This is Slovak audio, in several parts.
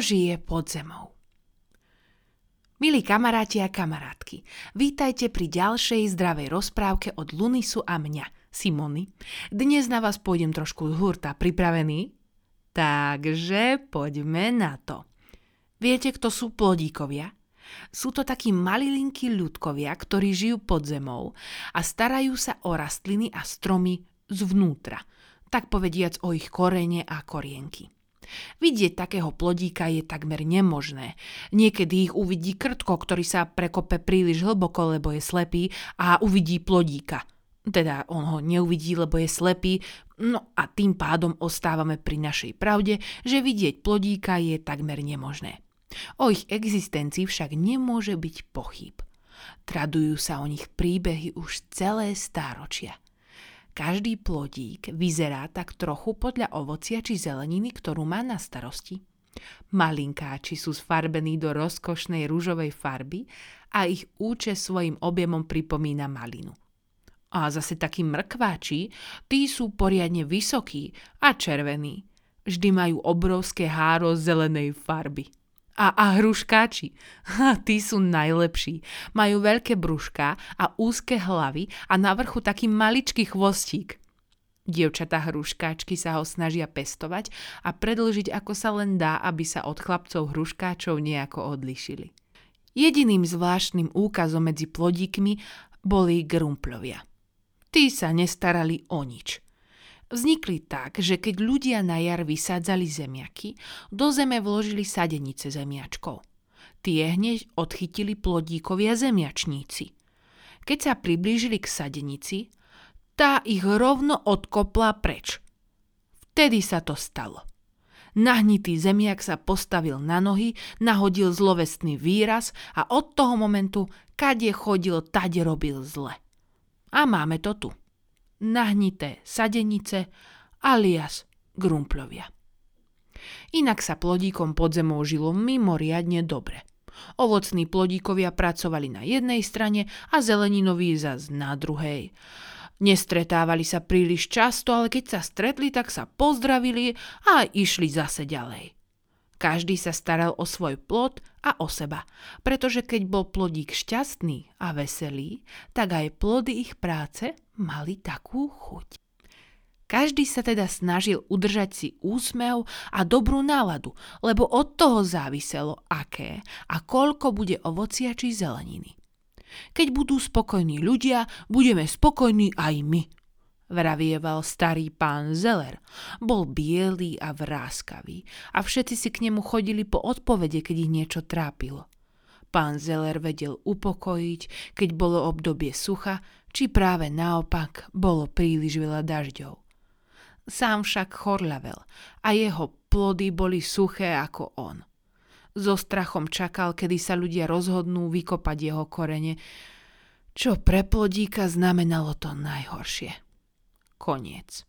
Žije pod zemou? Milí kamaráti a kamarátky, vítajte pri ďalšej zdravej rozprávke od Lunisu a mňa, Simony. Dnes na vás pôjdem trošku z hurta. Pripravený? Takže poďme na to. Viete, kto sú plodíkovia? Sú to takí malilinkí ľudkovia, ktorí žijú pod zemou a starajú sa o rastliny a stromy zvnútra, tak povediac o ich korene a korienky. Vidieť takého plodíka je takmer nemožné. Niekedy ich uvidí krtko, ktorý sa prekope príliš hlboko, lebo je slepý a uvidí plodíka. Teda on ho neuvidí, lebo je slepý, no a tým pádom ostávame pri našej pravde, že vidieť plodíka je takmer nemožné. O ich existencii však nemôže byť pochyb. Tradujú sa o nich príbehy už celé stáročia. Každý plodík vyzerá tak trochu podľa ovocia či zeleniny, ktorú má na starosti. Malinkáči sú sfarbení do rozkošnej rúžovej farby a ich úče svojim objemom pripomína malinu. A zase takí mrkváči, tí sú poriadne vysokí a červení. Vždy majú obrovské háro zelenej farby. A, a hruškáči, ha, tí sú najlepší. Majú veľké brúška a úzke hlavy a na vrchu taký maličký chvostík. Dievčatá hruškáčky sa ho snažia pestovať a predlžiť ako sa len dá, aby sa od chlapcov hruškáčov nejako odlišili. Jediným zvláštnym úkazom medzi plodíkmi boli grumplovia. Tí sa nestarali o nič – Vznikli tak, že keď ľudia na jar vysádzali zemiaky, do zeme vložili sadenice zemiačkov. Tie hneď odchytili plodíkovia zemiačníci. Keď sa priblížili k sadenici, tá ich rovno odkopla preč. Vtedy sa to stalo. Nahnitý zemiak sa postavil na nohy, nahodil zlovestný výraz a od toho momentu, kade chodil, tade robil zle. A máme to tu nahnité sadenice alias grumplovia. Inak sa plodíkom pod zemou žilo mimoriadne dobre. Ovocní plodíkovia pracovali na jednej strane a zeleninoví zas na druhej. Nestretávali sa príliš často, ale keď sa stretli, tak sa pozdravili a išli zase ďalej. Každý sa staral o svoj plod a o seba, pretože keď bol plodík šťastný a veselý, tak aj plody ich práce mali takú chuť. Každý sa teda snažil udržať si úsmev a dobrú náladu, lebo od toho záviselo, aké a koľko bude ovocia či zeleniny. Keď budú spokojní ľudia, budeme spokojní aj my, vravieval starý pán Zeller. Bol bielý a vráskavý a všetci si k nemu chodili po odpovede, keď ich niečo trápilo. Pán Zeller vedel upokojiť, keď bolo obdobie sucha, či práve naopak bolo príliš veľa dažďov. Sám však chorľavel a jeho plody boli suché ako on. So strachom čakal, kedy sa ľudia rozhodnú vykopať jeho korene, čo pre plodíka znamenalo to najhoršie. Koniec.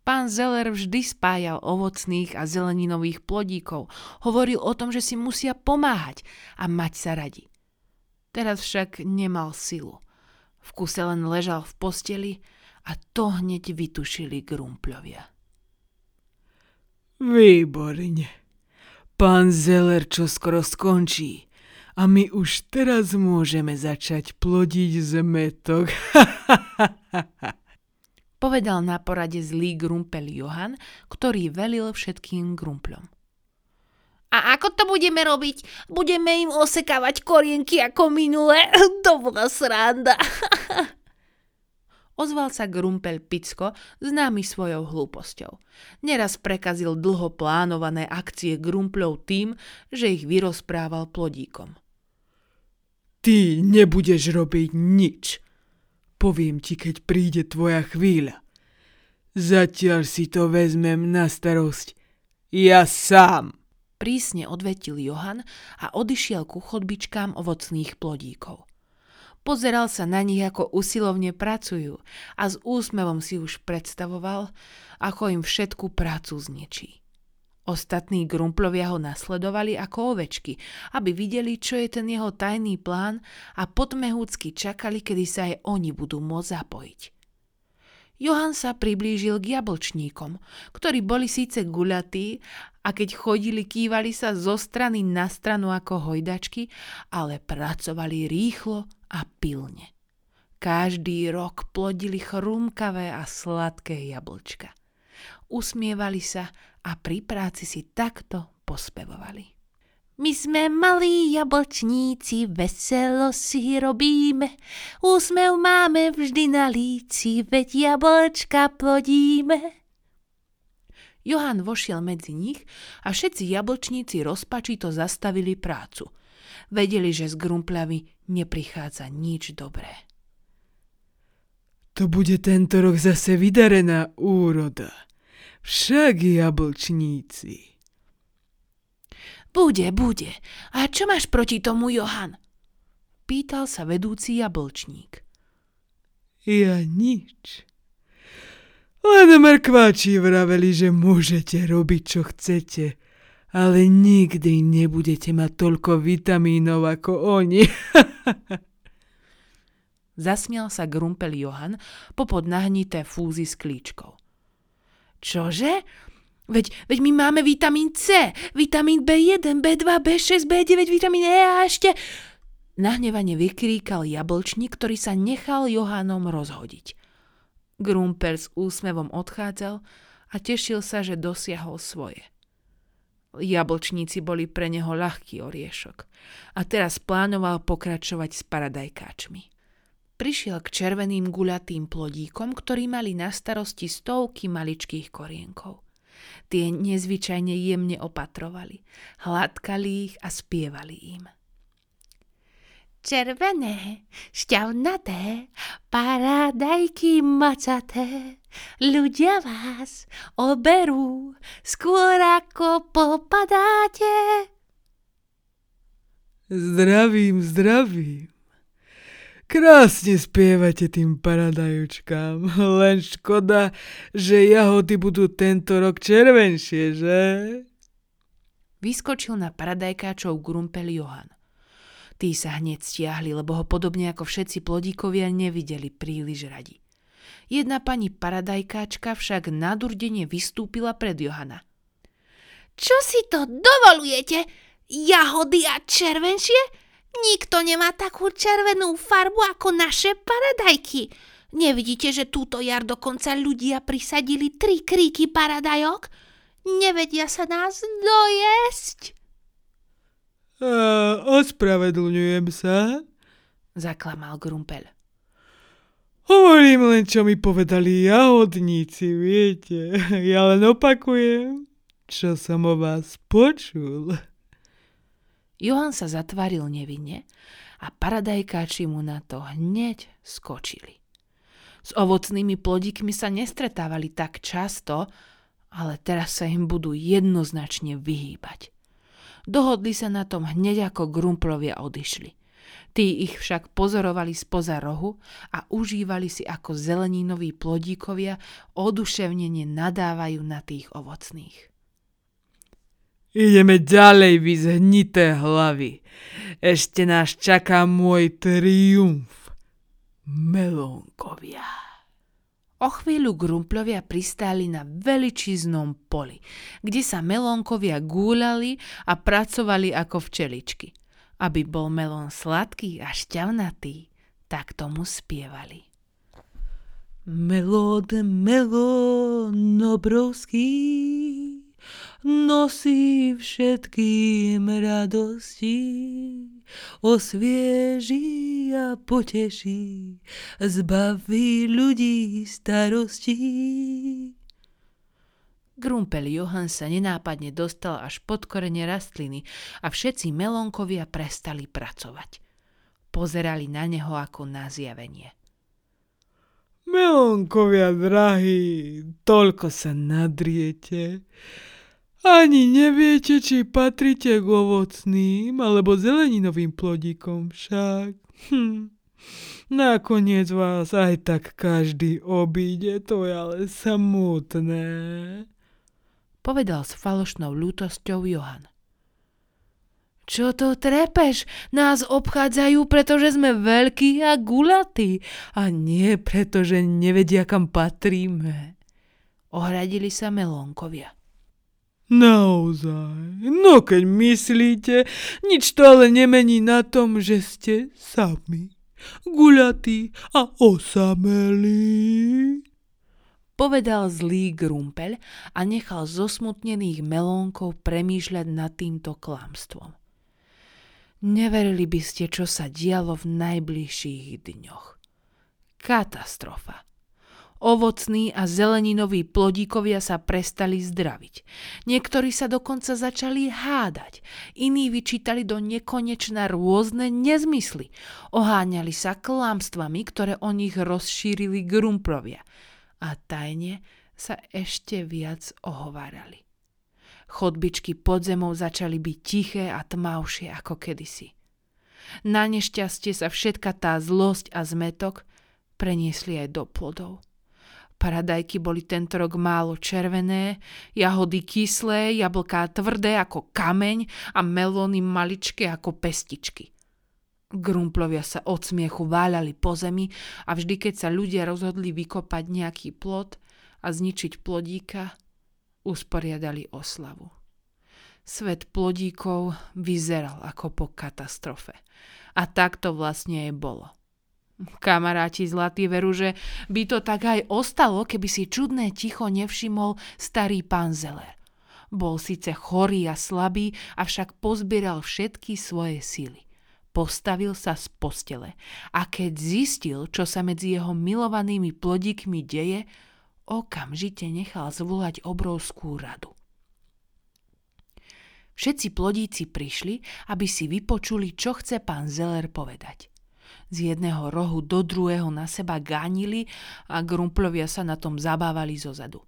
Pán Zeller vždy spájal ovocných a zeleninových plodíkov. Hovoril o tom, že si musia pomáhať a mať sa radi. Teraz však nemal silu. V kuse len ležal v posteli a to hneď vytušili grumpľovia. Výborne. Pán Zeller čo skoro skončí a my už teraz môžeme začať plodiť zmetok. povedal na porade zlý grumpel Johan, ktorý velil všetkým grumpľom. A ako to budeme robiť? Budeme im osekávať korienky ako minule? To bola sranda. Ozval sa Grumpel Picko, známy svojou hlúposťou. Neraz prekazil dlho plánované akcie Grumpľov tým, že ich vyrozprával plodíkom. Ty nebudeš robiť nič, Poviem ti, keď príde tvoja chvíľa. Zatiaľ si to vezmem na starosť. Ja sám. Prísne odvetil Johan a odišiel ku chodbičkám ovocných plodíkov. Pozeral sa na nich, ako usilovne pracujú a s úsmevom si už predstavoval, ako im všetku prácu zničí. Ostatní grumplovia ho nasledovali ako ovečky, aby videli, čo je ten jeho tajný plán a podmehúcky čakali, kedy sa aj oni budú môcť zapojiť. Johan sa priblížil k jablčníkom, ktorí boli síce guľatí a keď chodili, kývali sa zo strany na stranu ako hojdačky, ale pracovali rýchlo a pilne. Každý rok plodili chrumkavé a sladké jablčka. Usmievali sa a pri práci si takto pospevovali. My sme malí jablčníci, veselo si robíme. Úsmev máme vždy na líci, veď jablčka plodíme. Johan vošiel medzi nich a všetci jablčníci rozpačito zastavili prácu. Vedeli, že z grumpľavy neprichádza nič dobré. To bude tento rok zase vydarená úroda. Však jablčníci. Bude, bude. A čo máš proti tomu, Johan? Pýtal sa vedúci jablčník. Ja nič. Len mrkváči vraveli, že môžete robiť, čo chcete, ale nikdy nebudete mať toľko vitamínov ako oni. Zasmial sa Grumpel Johan popod nahnité fúzy s klíčkou. Čože? Veď, veď my máme vitamín C, vitamín B1, B2, B6, B9, vitamín E a ešte... Nahnevane vykríkal jablčník, ktorý sa nechal Johanom rozhodiť. Grumper s úsmevom odchádzal a tešil sa, že dosiahol svoje. Jablčníci boli pre neho ľahký oriešok a teraz plánoval pokračovať s paradajkáčmi. Prišiel k červeným guľatým plodíkom, ktorí mali na starosti stovky maličkých korienkov – Tie nezvyčajne jemne opatrovali, hladkali ich a spievali im. Červené, šťavnaté, paradajky macaté, ľudia vás oberú, skôr ako popadáte. Zdravím, zdravím. Krásne spievate tým paradajúčkám, len škoda, že jahody budú tento rok červenšie, že? Vyskočil na paradajkáčov grumpel Johan. Tí sa hneď stiahli, lebo ho podobne ako všetci plodíkovia nevideli príliš radi. Jedna pani paradajkáčka však nadurdene vystúpila pred Johana. Čo si to dovolujete? Jahody a červenšie? Nikto nemá takú červenú farbu ako naše paradajky. Nevidíte, že túto jar dokonca ľudia prisadili tri kríky paradajok? Nevedia sa nás dojesť. A, ospravedlňujem sa, zaklamal Grumpel. Hovorím len, čo mi povedali jahodníci, viete. Ja len opakujem, čo som o vás počul. Johan sa zatvaril nevinne a paradajkáči mu na to hneď skočili. S ovocnými plodíkmi sa nestretávali tak často, ale teraz sa im budú jednoznačne vyhýbať. Dohodli sa na tom hneď ako grumplovia odišli. Tí ich však pozorovali spoza rohu a užívali si ako zeleninoví plodíkovia oduševnenie nadávajú na tých ovocných. Ideme ďalej, vy zhnité hlavy. Ešte nás čaká môj triumf. Melónkovia. O chvíľu grumplovia pristáli na veličiznom poli, kde sa melónkovia gúľali a pracovali ako včeličky. Aby bol melón sladký a šťavnatý, tak tomu spievali. Melód, melón obrovský, nosí všetkým radosti, osvieží a poteší, zbaví ľudí starostí. Grumpel Johan sa nenápadne dostal až pod korene rastliny a všetci melónkovia prestali pracovať. Pozerali na neho ako na zjavenie. Melónkovia drahí, toľko sa nadriete. Ani neviete, či patrite k ovocným alebo zeleninovým plodíkom však. Hm. Nakoniec vás aj tak každý obíde, to je ale samotné. Povedal s falošnou ľútosťou Johan. Čo to trepeš? Nás obchádzajú, pretože sme veľkí a gulatí a nie pretože nevedia, kam patríme. Ohradili sa melónkovia. Naozaj, no keď myslíte, nič to ale nemení na tom, že ste sami, guľatí a osamelí. Povedal zlý grumpeľ a nechal zosmutnených melónkov premýšľať nad týmto klamstvom. Neverili by ste, čo sa dialo v najbližších dňoch. Katastrofa. Ovocní a zeleninoví plodíkovia sa prestali zdraviť. Niektorí sa dokonca začali hádať, iní vyčítali do nekonečna rôzne nezmysly. Oháňali sa klamstvami, ktoré o nich rozšírili grumprovia. A tajne sa ešte viac ohovárali. Chodbičky pod zemou začali byť tiché a tmavšie ako kedysi. Na nešťastie sa všetka tá zlosť a zmetok preniesli aj do plodov. Paradajky boli tento rok málo červené, jahody kyslé, jablká tvrdé ako kameň a melóny maličké ako pestičky. Grumplovia sa od smiechu váľali po zemi a vždy, keď sa ľudia rozhodli vykopať nejaký plod a zničiť plodíka, usporiadali oslavu. Svet plodíkov vyzeral ako po katastrofe. A tak to vlastne aj bolo. Kamaráti zlatí veru, že by to tak aj ostalo, keby si čudné ticho nevšimol starý pán Zeller. Bol síce chorý a slabý, avšak pozbieral všetky svoje síly. Postavil sa z postele a keď zistil, čo sa medzi jeho milovanými plodíkmi deje, okamžite nechal zvolať obrovskú radu. Všetci plodíci prišli, aby si vypočuli, čo chce pán Zeller povedať. Z jedného rohu do druhého na seba gánili a grumplovia sa na tom zabávali zo zadu.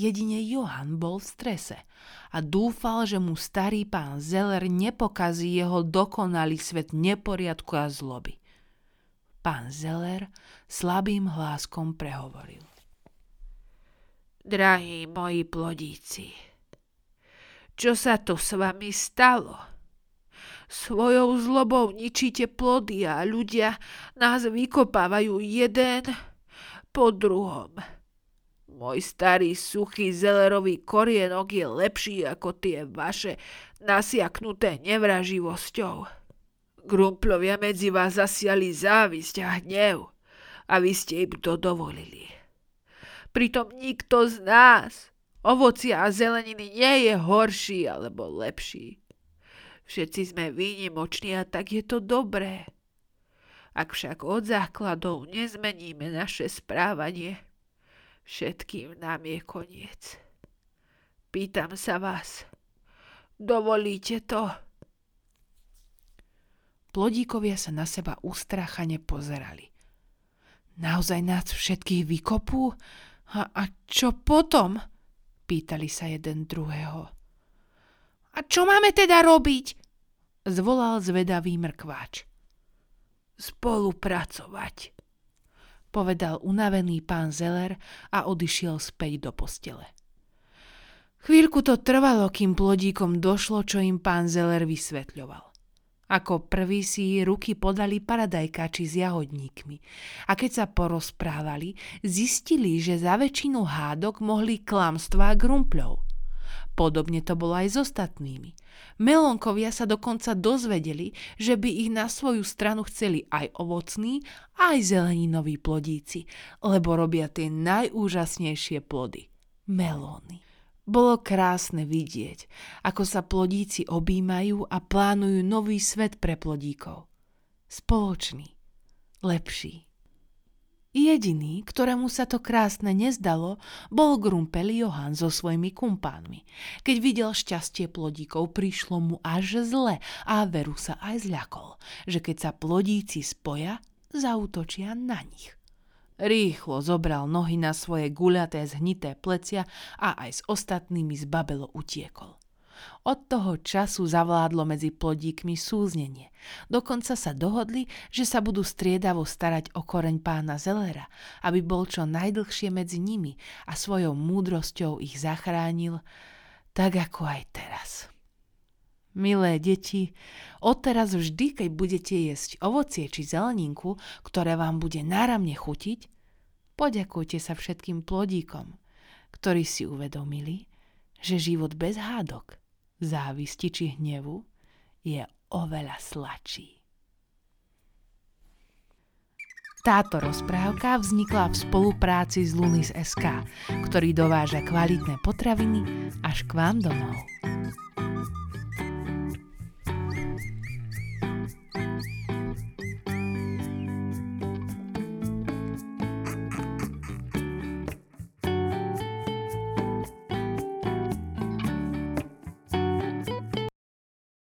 Jedine Johan bol v strese a dúfal, že mu starý pán Zeller nepokazí jeho dokonalý svet neporiadku a zloby. Pán Zeller slabým hláskom prehovoril. Drahí moji plodíci, čo sa tu s vami stalo? Svojou zlobou ničíte plody a ľudia nás vykopávajú jeden po druhom. Môj starý suchý zelerový korienok je lepší ako tie vaše nasiaknuté nevraživosťou. Grumplovia medzi vás zasiali závisť a hnev a vy ste im to dovolili. Pritom nikto z nás, ovocia a zeleniny, nie je horší alebo lepší. Všetci sme výnimoční a tak je to dobré. Ak však od základov nezmeníme naše správanie, všetkým nám je koniec. Pýtam sa vás, dovolíte to? Plodíkovia sa na seba ustrachane pozerali. Naozaj nás všetkých vykopú? A, a čo potom? Pýtali sa jeden druhého. A čo máme teda robiť? Zvolal zvedavý mrkváč. Spolupracovať, povedal unavený pán Zeller a odišiel späť do postele. Chvíľku to trvalo, kým plodíkom došlo, čo im pán Zeller vysvetľoval. Ako prvý si ruky podali paradajkači s jahodníkmi a keď sa porozprávali, zistili, že za väčšinu hádok mohli klamstvá grumpľov. Podobne to bolo aj s ostatnými. Melonkovia sa dokonca dozvedeli, že by ich na svoju stranu chceli aj ovocní, aj zeleninoví plodíci, lebo robia tie najúžasnejšie plody. Melóny. Bolo krásne vidieť, ako sa plodíci objímajú a plánujú nový svet pre plodíkov. Spoločný, lepší. Jediný, ktorému sa to krásne nezdalo, bol Grumpel Johan so svojimi kumpánmi. Keď videl šťastie plodíkov, prišlo mu až zle a veru sa aj zľakol, že keď sa plodíci spoja, zautočia na nich. Rýchlo zobral nohy na svoje guľaté zhnité plecia a aj s ostatnými z babelo utiekol. Od toho času zavládlo medzi plodíkmi súznenie. Dokonca sa dohodli, že sa budú striedavo starať o koreň pána Zelera, aby bol čo najdlhšie medzi nimi a svojou múdrosťou ich zachránil, tak ako aj teraz. Milé deti, odteraz vždy, keď budete jesť ovocie či zeleninku, ktoré vám bude náramne chutiť, poďakujte sa všetkým plodíkom, ktorí si uvedomili, že život bez hádok, závisti či hnevu je oveľa sladší. Táto rozprávka vznikla v spolupráci s Lunis SK, ktorý dováža kvalitné potraviny až k vám domov.